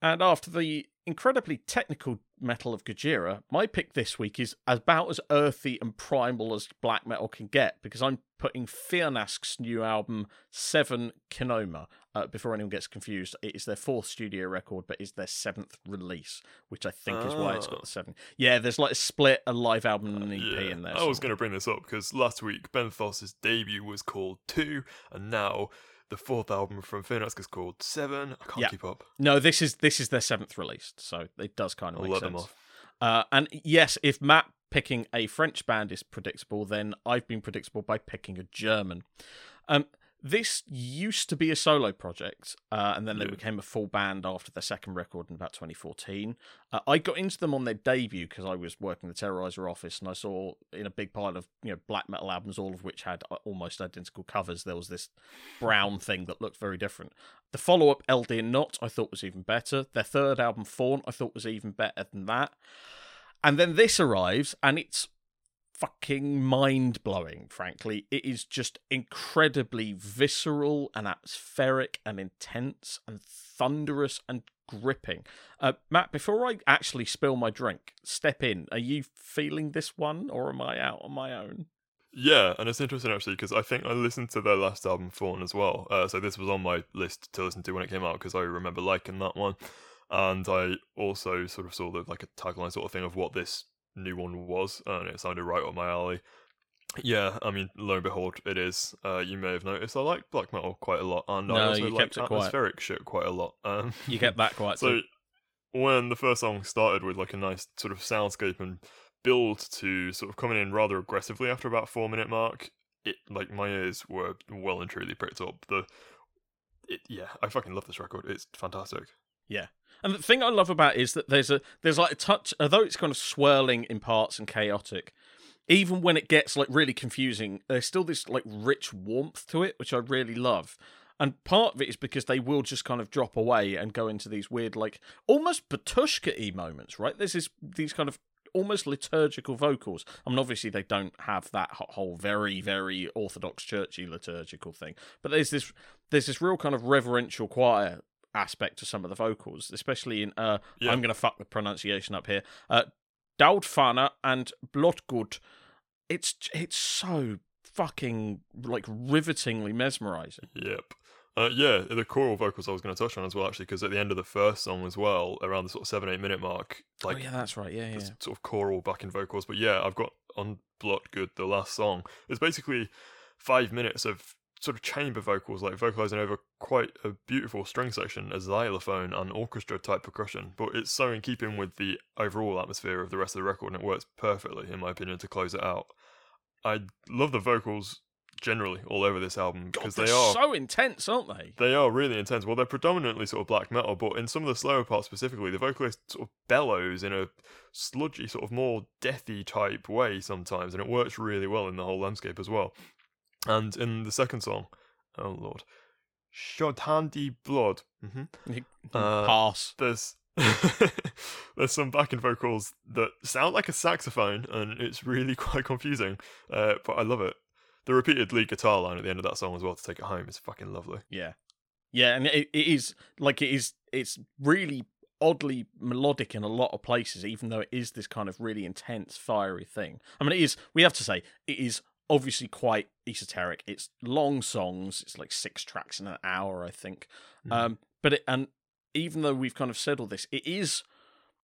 And after the incredibly technical metal of Gojira, my pick this week is about as earthy and primal as black metal can get because I'm putting Fyrnask's new album Seven Kenoma. Uh, before anyone gets confused, it is their fourth studio record, but is their seventh release, which I think is why it's got Ah. the seven. Yeah, there's like a split, a live album, and an EP Yeah, in there. I was going to bring this up because last week Ben Foss's debut was called Two, and now the fourth album from Fyrnask is called Seven. I can't Yeah. keep up. No, this is this is their seventh release, so it does kind of I'll make sense. them off. Uh, and yes, if Matt picking a French band is predictable, then I've been predictable by picking a German. Um, this used to be a solo project, uh, and then they Yeah. became a full band after their second record in about 2014. Uh, I got into them on their debut because I was working the Terrorizer office, and I saw in a big pile of you know black metal albums, all of which had uh, almost identical covers. There was this brown thing that looked very different. The follow up, LD and Not, I thought was even better. Their third album, Fórn, I thought was even better than that. And then this arrives, and it's fucking mind blowing, frankly. It is just incredibly visceral and atmospheric and intense and thunderous and gripping. Uh, Matt, before I actually spill my drink, step in. Are you feeling this one or am I out on my own? Yeah, and it's interesting actually because I think I listened to their last album, Fórn, as well. Uh, so this was on my list to listen to when it came out because I remember liking that one, and I also sort of saw the like a tagline sort of thing of what this new one was, and it sounded right up my alley. Yeah, I mean, lo and behold, it is. Uh, you may have noticed I like black metal quite a lot, and I also like kept it quiet. atmospheric shit quite a lot. Um, You get that quite so too. when the first song started with like a nice sort of soundscape and build to sort of coming in rather aggressively after about four minute mark, it like my ears were well and truly pricked up. The it, yeah, I fucking love this record. It's fantastic. And the thing I love about it is that there's a there's like a touch, although it's kind of swirling in parts and chaotic. Even when it gets like really confusing, there's still this like rich warmth to it, which I really love. And part of it is because they will just kind of drop away and go into these weird, like almost Batushka y moments, right? There's this these kind of almost liturgical vocals. I mean, obviously they don't have that whole very, very orthodox churchy liturgical thing, but there's this there's this real kind of reverential choir aspect to some of the vocals, especially in uh Yeah. I'm gonna fuck the pronunciation up here. Uh Daudfana and Blotgood. It's it's so fucking like rivetingly mesmerizing. Yep. Uh, yeah, the choral vocals I was going to touch on as well, actually, because at the end of the first song as well, around the sort of seven eight minute mark, like oh yeah, that's right. Yeah, yeah. sort of choral backing vocals. But yeah, I've got on Blood Good, the last song. It's basically five minutes of sort of chamber vocals, like vocalizing over quite a beautiful string section, a xylophone and orchestra type percussion. But it's so in keeping with the overall atmosphere of the rest of the record, and it works perfectly, in my opinion, to close it out. I love the vocals generally all over this album because they are so intense, aren't they? they are really intense. Well, they're predominantly sort of black metal, but in some of the slower parts specifically, the vocalist sort of bellows in a sludgy, sort of more deathy type way sometimes, and it works really well in the whole landscape as well. And in the second song, oh lord, Shodhandi Blood, hmm Uh, Pass. there's there's some backing vocals that sound like a saxophone, and it's really quite confusing, uh, but I love it. The repeated lead guitar line at the end of that song as well to take it home is fucking lovely. Yeah, yeah, and it, it is like it is. It's really oddly melodic in a lot of places, even though it is this kind of really intense, fiery thing. I mean, it is. We have to say it is obviously quite esoteric. It's long songs. It's like six tracks in an hour, I think. Mhm. Um, but it and even though we've kind of said all this, it is.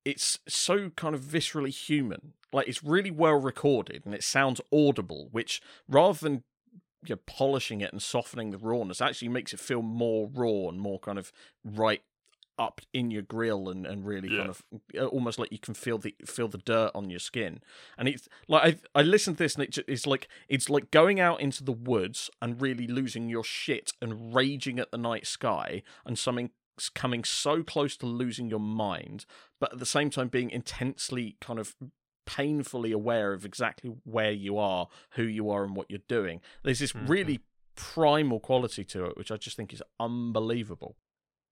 It's so kind of viscerally human. Like it's really well recorded and it sounds audible, which rather than you know, polishing it and softening the rawness actually makes it feel more raw and more kind of right up in your grill and, and really kind of uh, almost like you can feel the feel the dirt on your skin. And it's like I I listened to this and it, it's like it's like going out into the woods and really losing your shit and raging at the night sky and something coming so close to losing your mind but at the same time being intensely kind of painfully aware of exactly where you are who you are and what you're doing. There's this Mhm. really primal quality to it which i just think is unbelievable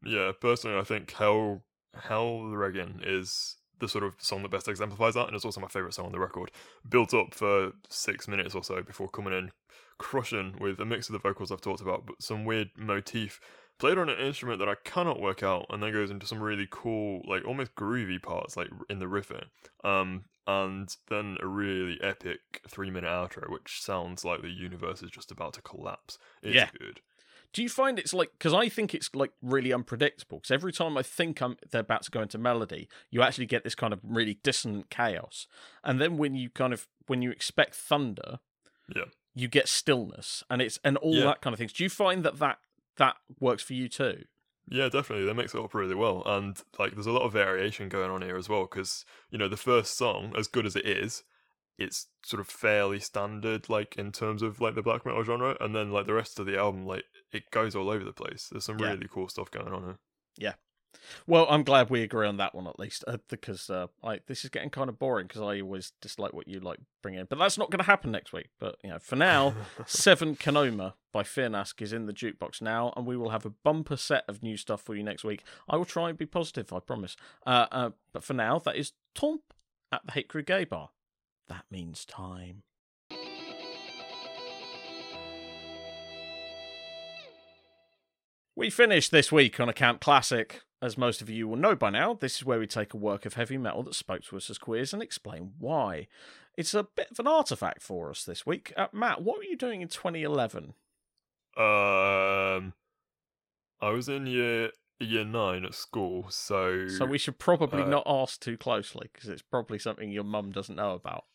Yeah, personally, I think Hell Hell Regan is the sort of song that best exemplifies that, and it's also my favorite song on the record. Built up for six minutes or so before coming in, crushing with a mix of the vocals I've talked about, but some weird motif played on an instrument that I cannot work out, and then goes into some really cool, like almost groovy parts, like in the riffing. Um, and then a really epic three minute outro, which sounds like the universe is just about to collapse. It's Yeah. good. Do you find it's like because I think it's like really unpredictable? Because every time I think I'm they're about to go into melody, you actually get this kind of really dissonant chaos, and then when you kind of when you expect thunder, Yeah. you get stillness, and it's and all Yeah. that kind of things. Do you find that that that works for you too? Yeah, definitely. That makes it up really well, and like there's a lot of variation going on here as well. Because you know the first song, as good as it is, it's sort of fairly standard, like in terms of like the black metal genre, and then like the rest of the album, like it goes all over the place. There's some Yeah. really cool stuff going on here. Yeah. Well, I'm glad we agree on that one at least, uh, because uh, I this is getting kind of boring because I always dislike what you like bring in, but that's not going to happen next week. But you know, for now. Seven Kenoma by Fyrnask is in the jukebox now, and we will have a bumper set of new stuff for you next week. I will try and be positive, I promise. Uh, uh, but for now, that is Tomp at the Hate Crew Gay Bar that means time. We finished this week on a camp classic. As most of you will know by now, this is where we take a work of heavy metal that spoke to us as queers and explain why. It's a bit of an artifact for us this week. Uh, Matt, what were you doing in 2011? Um, I was in year year nine at school, so so we should probably uh, not ask too closely because it's probably something your mum doesn't know about.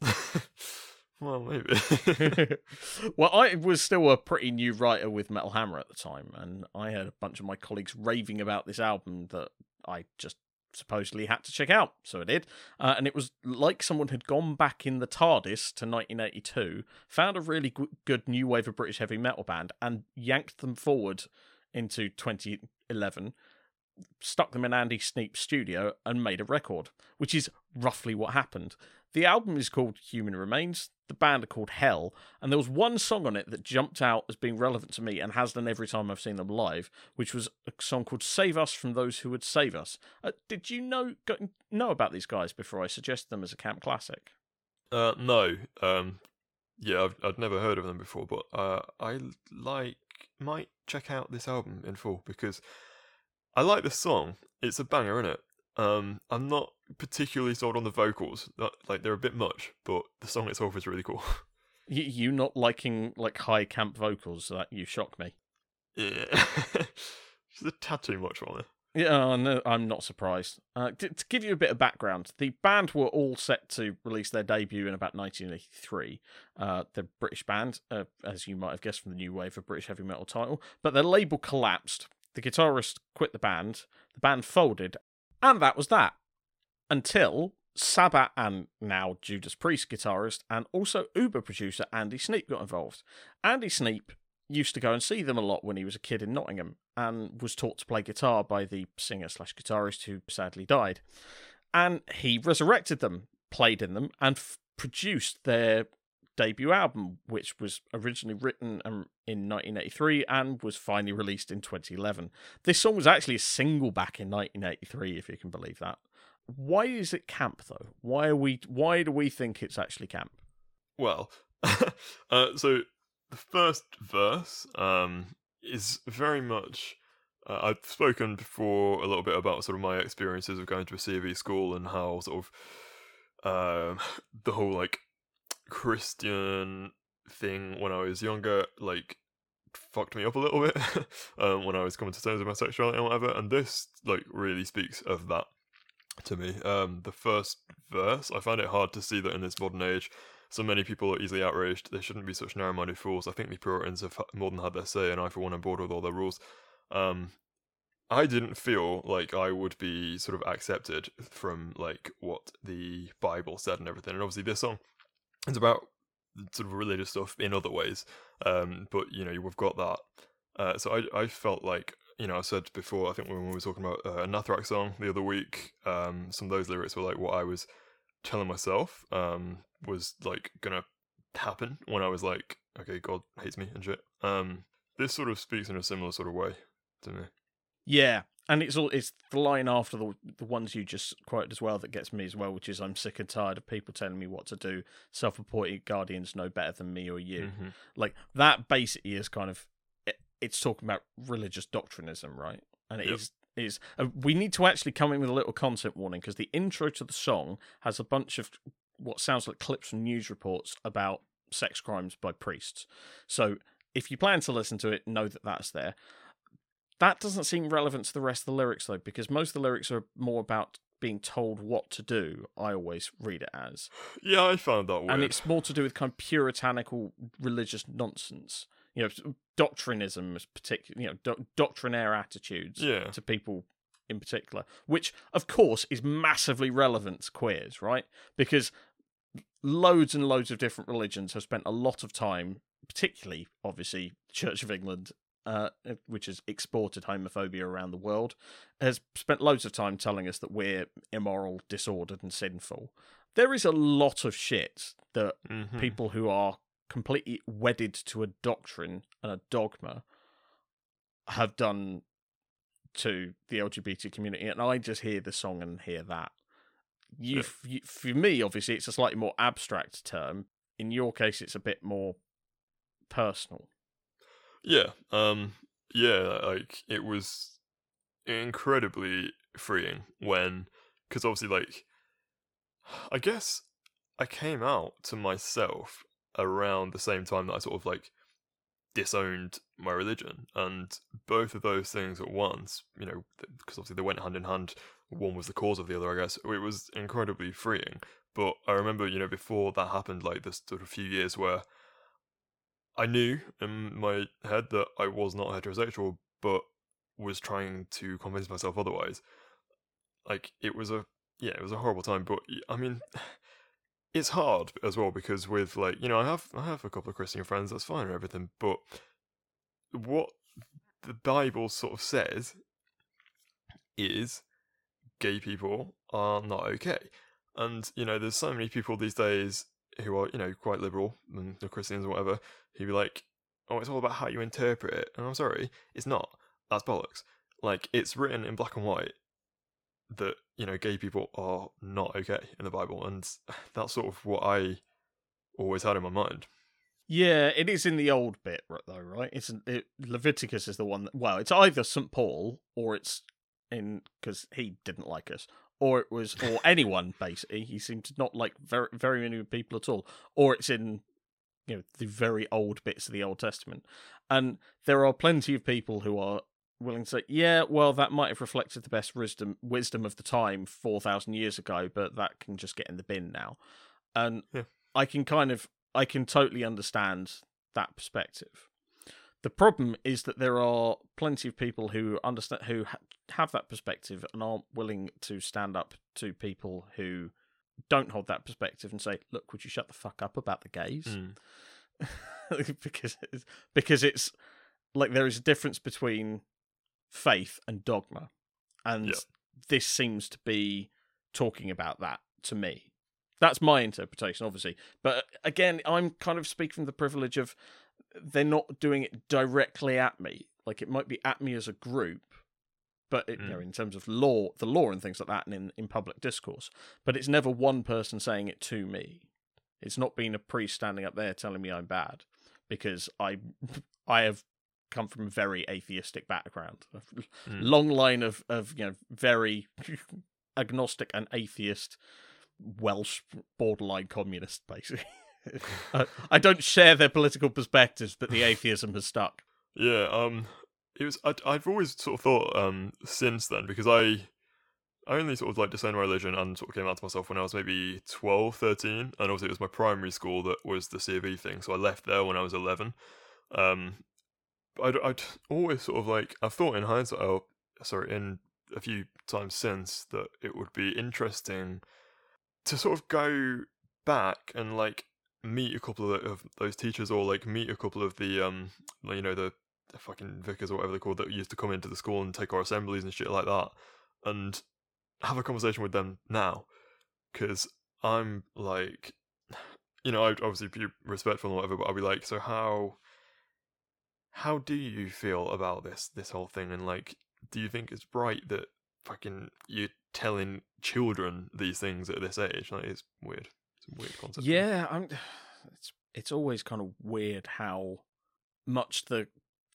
well, maybe. well, I was still a pretty new writer with Metal Hammer at the time, and I had a bunch of my colleagues raving about this album that I just supposedly had to check out. So I did. Uh, and it was like someone had gone back in the TARDIS to 1982, found a really g- good new wave of British heavy metal band, and yanked them forward into 2011. Stuck them in Andy Sneap's studio and made a record, which is roughly what happened. The album is called Human Remains. The band are called Hell, and there was one song on it that jumped out as being relevant to me and has done every time I've seen them live, which was a song called "Save Us from Those Who Would Save Us." Uh, did you know know about these guys before I suggested them as a camp classic? uh, no. Um, yeah, I've I'd never heard of them before, but uh, I like might check out this album in full because I like the song. It's a banger, isn't it? Um, I'm not particularly sold on the vocals. Like they're a bit much, but the song itself is really cool. You, you not liking like high camp vocals that you shock me. yeah, just a tad too much on it. Yeah, no, I'm not surprised. Uh, to, to give you a bit of background, the band were all set to release their debut in about 1983. Uh, they're British band, uh, as you might have guessed from the new wave of British heavy metal title, but their label collapsed. The guitarist quit the band, the band folded, and that was that. Until Sabbath and now Judas Priest guitarist and also Uber producer Andy Sneap got involved. Andy Sneap used to go and see them a lot when he was a kid in Nottingham and was taught to play guitar by the singer slash guitarist who sadly died. And he resurrected them, played in them, and f- produced their debut album, which was originally written um, in 1983 and was finally released in 2011. This song was actually a single back in 1983, if you can believe that. Why is it camp though? Why are we? Why do we think it's actually camp? Well, uh, so the first verse um, is very much. Uh, I've spoken before a little bit about sort of my experiences of going to a CV school and how sort of um, the whole like Christian thing when I was younger, like fucked me up a little bit um, when I was coming to terms with my sexuality and whatever. And this like really speaks of that to me. Um, the first verse, I find it hard to see that in this modern age, so many people are easily outraged. They shouldn't be such narrow-minded fools. I think the Puritans have more than had their say, and I, for one, am bored with all their rules. Um, I didn't feel like I would be sort of accepted from like what the Bible said and everything. And obviously, this song is about sort of religious stuff in other ways. Um, but you know, we've got that. Uh, so I I felt like you know I said before. I think when we were talking about uh, a Nathrak song the other week, um, some of those lyrics were like what I was telling myself um, was like gonna happen when I was like, okay, God hates me and shit. Um, this sort of speaks in a similar sort of way to me. Yeah, and it's all it's the line after the the ones you just quoted as well that gets me as well, which is I'm sick and tired of people telling me what to do. Self-appointed guardians know better than me or you. Mhm. Like that basically is kind of it, it's talking about religious doctrinism, right? And it Yep. is is uh, we need to actually come in with a little content warning because the intro to the song has a bunch of what sounds like clips from news reports about sex crimes by priests. So if you plan to listen to it, know that that's there. That doesn't seem relevant to the rest of the lyrics though, because most of the lyrics are more about being told what to do. I always read it as, Yeah, I found that weird. and it's more to do with kind of puritanical religious nonsense. You know, doctrinism, particular, you know, do- doctrinaire attitudes yeah, to people in particular, which of course is massively relevant to queers, right? Because loads and loads of different religions have spent a lot of time, particularly obviously Church of England, uh, which has exported homophobia around the world, has spent loads of time telling us that we're immoral, disordered, and sinful. There is a lot of shit that Mhm. people who are completely wedded to a doctrine and a dogma have done to the LGBT community, and I just hear the song and hear that. You, Yeah. you, for me, obviously, it's a slightly more abstract term. In your case, it's a bit more personal. Yeah, um, yeah, like it was incredibly freeing when, because obviously, like, I guess I came out to myself around the same time that I sort of like disowned my religion, and both of those things at once, you know, because obviously they went hand in hand. One was the cause of the other, I guess. It was incredibly freeing. But I remember, you know, before that happened, like this sort of few years where I knew in my head that I was not heterosexual, but was trying to convince myself otherwise. Like it was a yeah, it was a horrible time. But I mean, it's hard as well because with like you know I have I have a couple of Christian friends. That's fine and everything, but what the Bible sort of says is gay people are not okay. And you know, there's so many people these days who are you know quite liberal and the Christians or whatever who be like, "Oh, it's all about how you interpret it." And I'm sorry, it's not. That's bollocks. Like it's written in black and white that you know gay people are not okay in the Bible, and that's sort of what I always had in my mind. Yeah, it is in the old bit though, right? It's it, Leviticus is the one that well, it's either St Paul or it's in because he didn't like us, or it was or anyone basically. He seemed to not like very very many people at all, or it's in you know the very old bits of the Old Testament, and there are plenty of people who are willing to say, yeah, well, that might have reflected the best wisdom wisdom of the time four thousand years ago, but that can just get in the bin now, and Yeah. I can kind of I can totally understand that perspective. The problem is that there are plenty of people who understand who ha- have that perspective and aren't willing to stand up to people who don't hold that perspective and say, "Look, would you shut the fuck up about the gays?" Mm. because it's, because it's like there is a difference between faith and dogma, and Yeah. this seems to be talking about that to me. That's my interpretation, obviously. But again, I'm kind of speaking from the privilege of they're not doing it directly at me. Like it might be at me as a group, but it, you know, Mm. in terms of law, the law and things like that, and in in public discourse. But it's never one person saying it to me. It's not been a priest standing up there telling me I'm bad, because I I have come from a very atheistic background, a Mm. long line of of you know very agnostic and atheist Welsh borderline communist, basically. I, I don't share their political perspectives, but the atheism has stuck. Yeah, um, it was. I, I've always sort of thought um since then because I, I only sort of like disowned my religion and sort of came out to myself when I was maybe 12, 13. and obviously it was my primary school that was the C of E thing, so I left there when I was eleven. Um, I'd I'd always sort of like I've thought in hindsight, oh, sorry, in a few times since that it would be interesting to sort of go back and like meet a couple of, of those teachers or like meet a couple of the um you know the, the fucking vicars or whatever they're called that used to come into the school and take our assemblies and shit like that and have a conversation with them now because i'm like you know i'd obviously be respectful and whatever but i'll be like so how how do you feel about this this whole thing? And like do you think it's right that fucking you're telling children these things at this age? Like it's weird weird concept. Yeah, I'm. It's it's always kind of weird how much the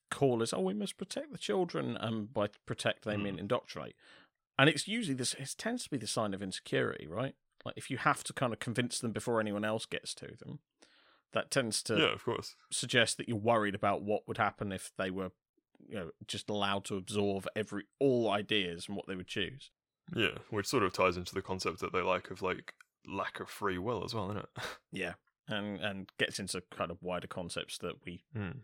call is. Oh, we must protect the children, and by protect they mean mm. indoctrinate. And it's usually this. It tends to be the sign of insecurity, right? Like if you have to kind of convince them before anyone else gets to them, that tends to yeah of course suggest that you're worried about what would happen if they were, you know, just allowed to absorb every all ideas and what they would choose. Yeah, which sort of ties into the concept that they like of like lack of free will as well, isn't it? Yeah, and and gets into kind of wider concepts that we Hmm.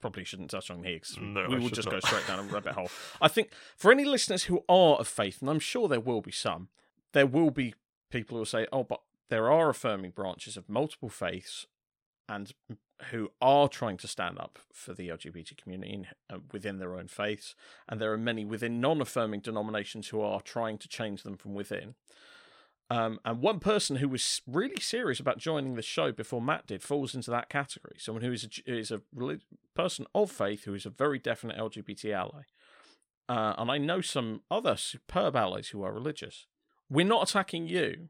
probably shouldn't touch on here because No, we will just go straight down a rabbit hole. I think for any listeners who are of faith, and I'm sure there will be some, there will be people who will say, "Oh, but there are affirming branches of multiple faiths." And who are trying to stand up for the LGBT community in, uh, within their own faiths, and there are many within non-affirming denominations who are trying to change them from within. Um, and one person who was really serious about joining the show before Matt did falls into that category. Someone who is a, is a relig- person of faith who is a very definite LGBT ally. Uh, and I know some other superb allies who are religious. We're not attacking you,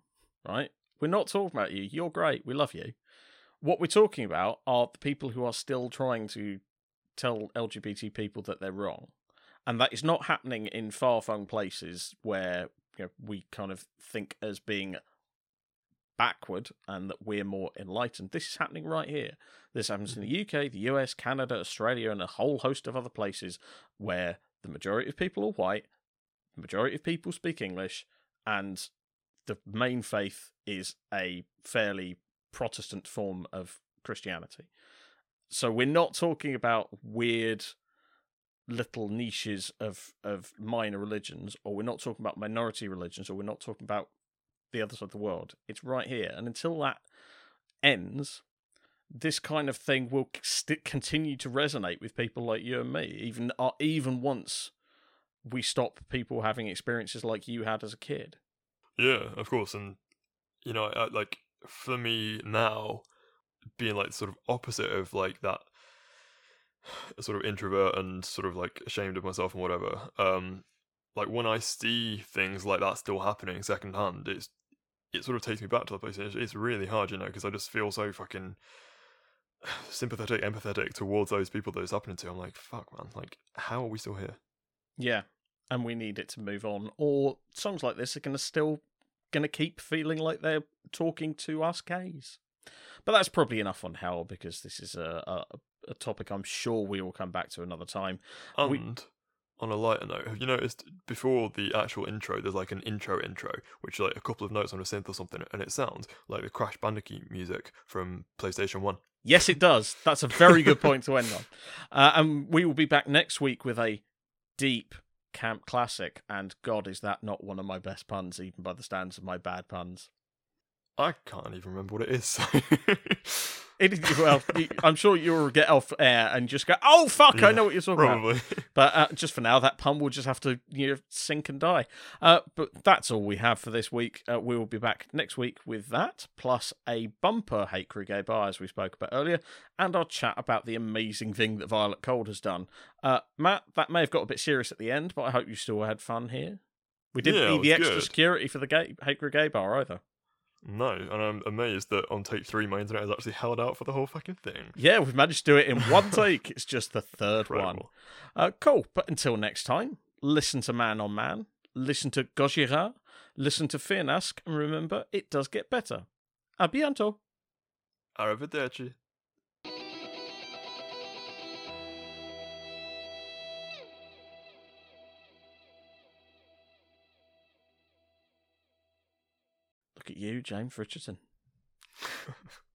right? We're not talking about you. You're great. We love you. What we're talking about are the people who are still trying to tell LGBT people that they're wrong, and that is not happening in far-flung places where you know, we kind of think as being backward and that we're more enlightened. This is happening right here. This happens in the mm-hmm. UK, the US, Canada, Australia, and a whole host of other places where the majority of people are white, the majority of people speak English, and the main faith is a fairly Protestant form of Christianity. So we're not talking about weird little niches of of minor religions, or we're not talking about minority religions, or we're not talking about the other side of the world. It's right here, and until that ends, this kind of thing will st- continue to resonate with people like you and me, even uh, even once we stop people having experiences like you had as a kid. Yeah, of course, and you know, I, like for me now, being like sort of opposite of like that sort of introvert and sort of like ashamed of myself and whatever. Um, like when I see things like that still happening secondhand, it's it sort of takes me back to the place. It's, it's really hard, you know, because I just feel so fucking sympathetic, empathetic towards those people that it's happening to. I'm like, fuck, man, like, how are we still here? Yeah, and we need it to move on. Or songs like this are to still to keep feeling like they're talking to us gays. But that's probably enough on hell because this is a, a, a topic I'm sure we will come back to another time. And We- on a lighter note, have you noticed before the actual intro, there's like an intro intro, which is like a couple of notes on a synth or something, and it sounds like the Crash Bandicoot music from PlayStation One. Yes, it does. That's a very good point to end on. Uh, and we will be back next week with a deep camp classic. And God, is that not one of my best puns, even by the standards of my bad puns? I can't even remember what it is. It well, I'm sure you'll get off air and just go, "Oh fuck, I know what you're talking about." Probably. But uh, just for now, that pun will just have to you know, sink and die. Uh, but that's all we have for this week. Uh, we will be back next week with that, plus a bumper Hate Crew Gay Bar, as we spoke about earlier, and our chat about the amazing thing that Violet Cold has done. Uh, Matt, that may have got a bit serious at the end, but I hope you still had fun here. We didn't Yeah, need the extra good. security for the gay, Hate Crew Gay Bar either. No, and I'm amazed that on take three, my internet has actually held out for the whole fucking thing. Yeah, we've managed to do it in one take. It's just the third one. Uh, cool. But until next time, listen to Man on Man, listen to Gojira, listen to Fyrnask, and remember, it does get better. A bientôt. Arrivederci. You, James Richardson.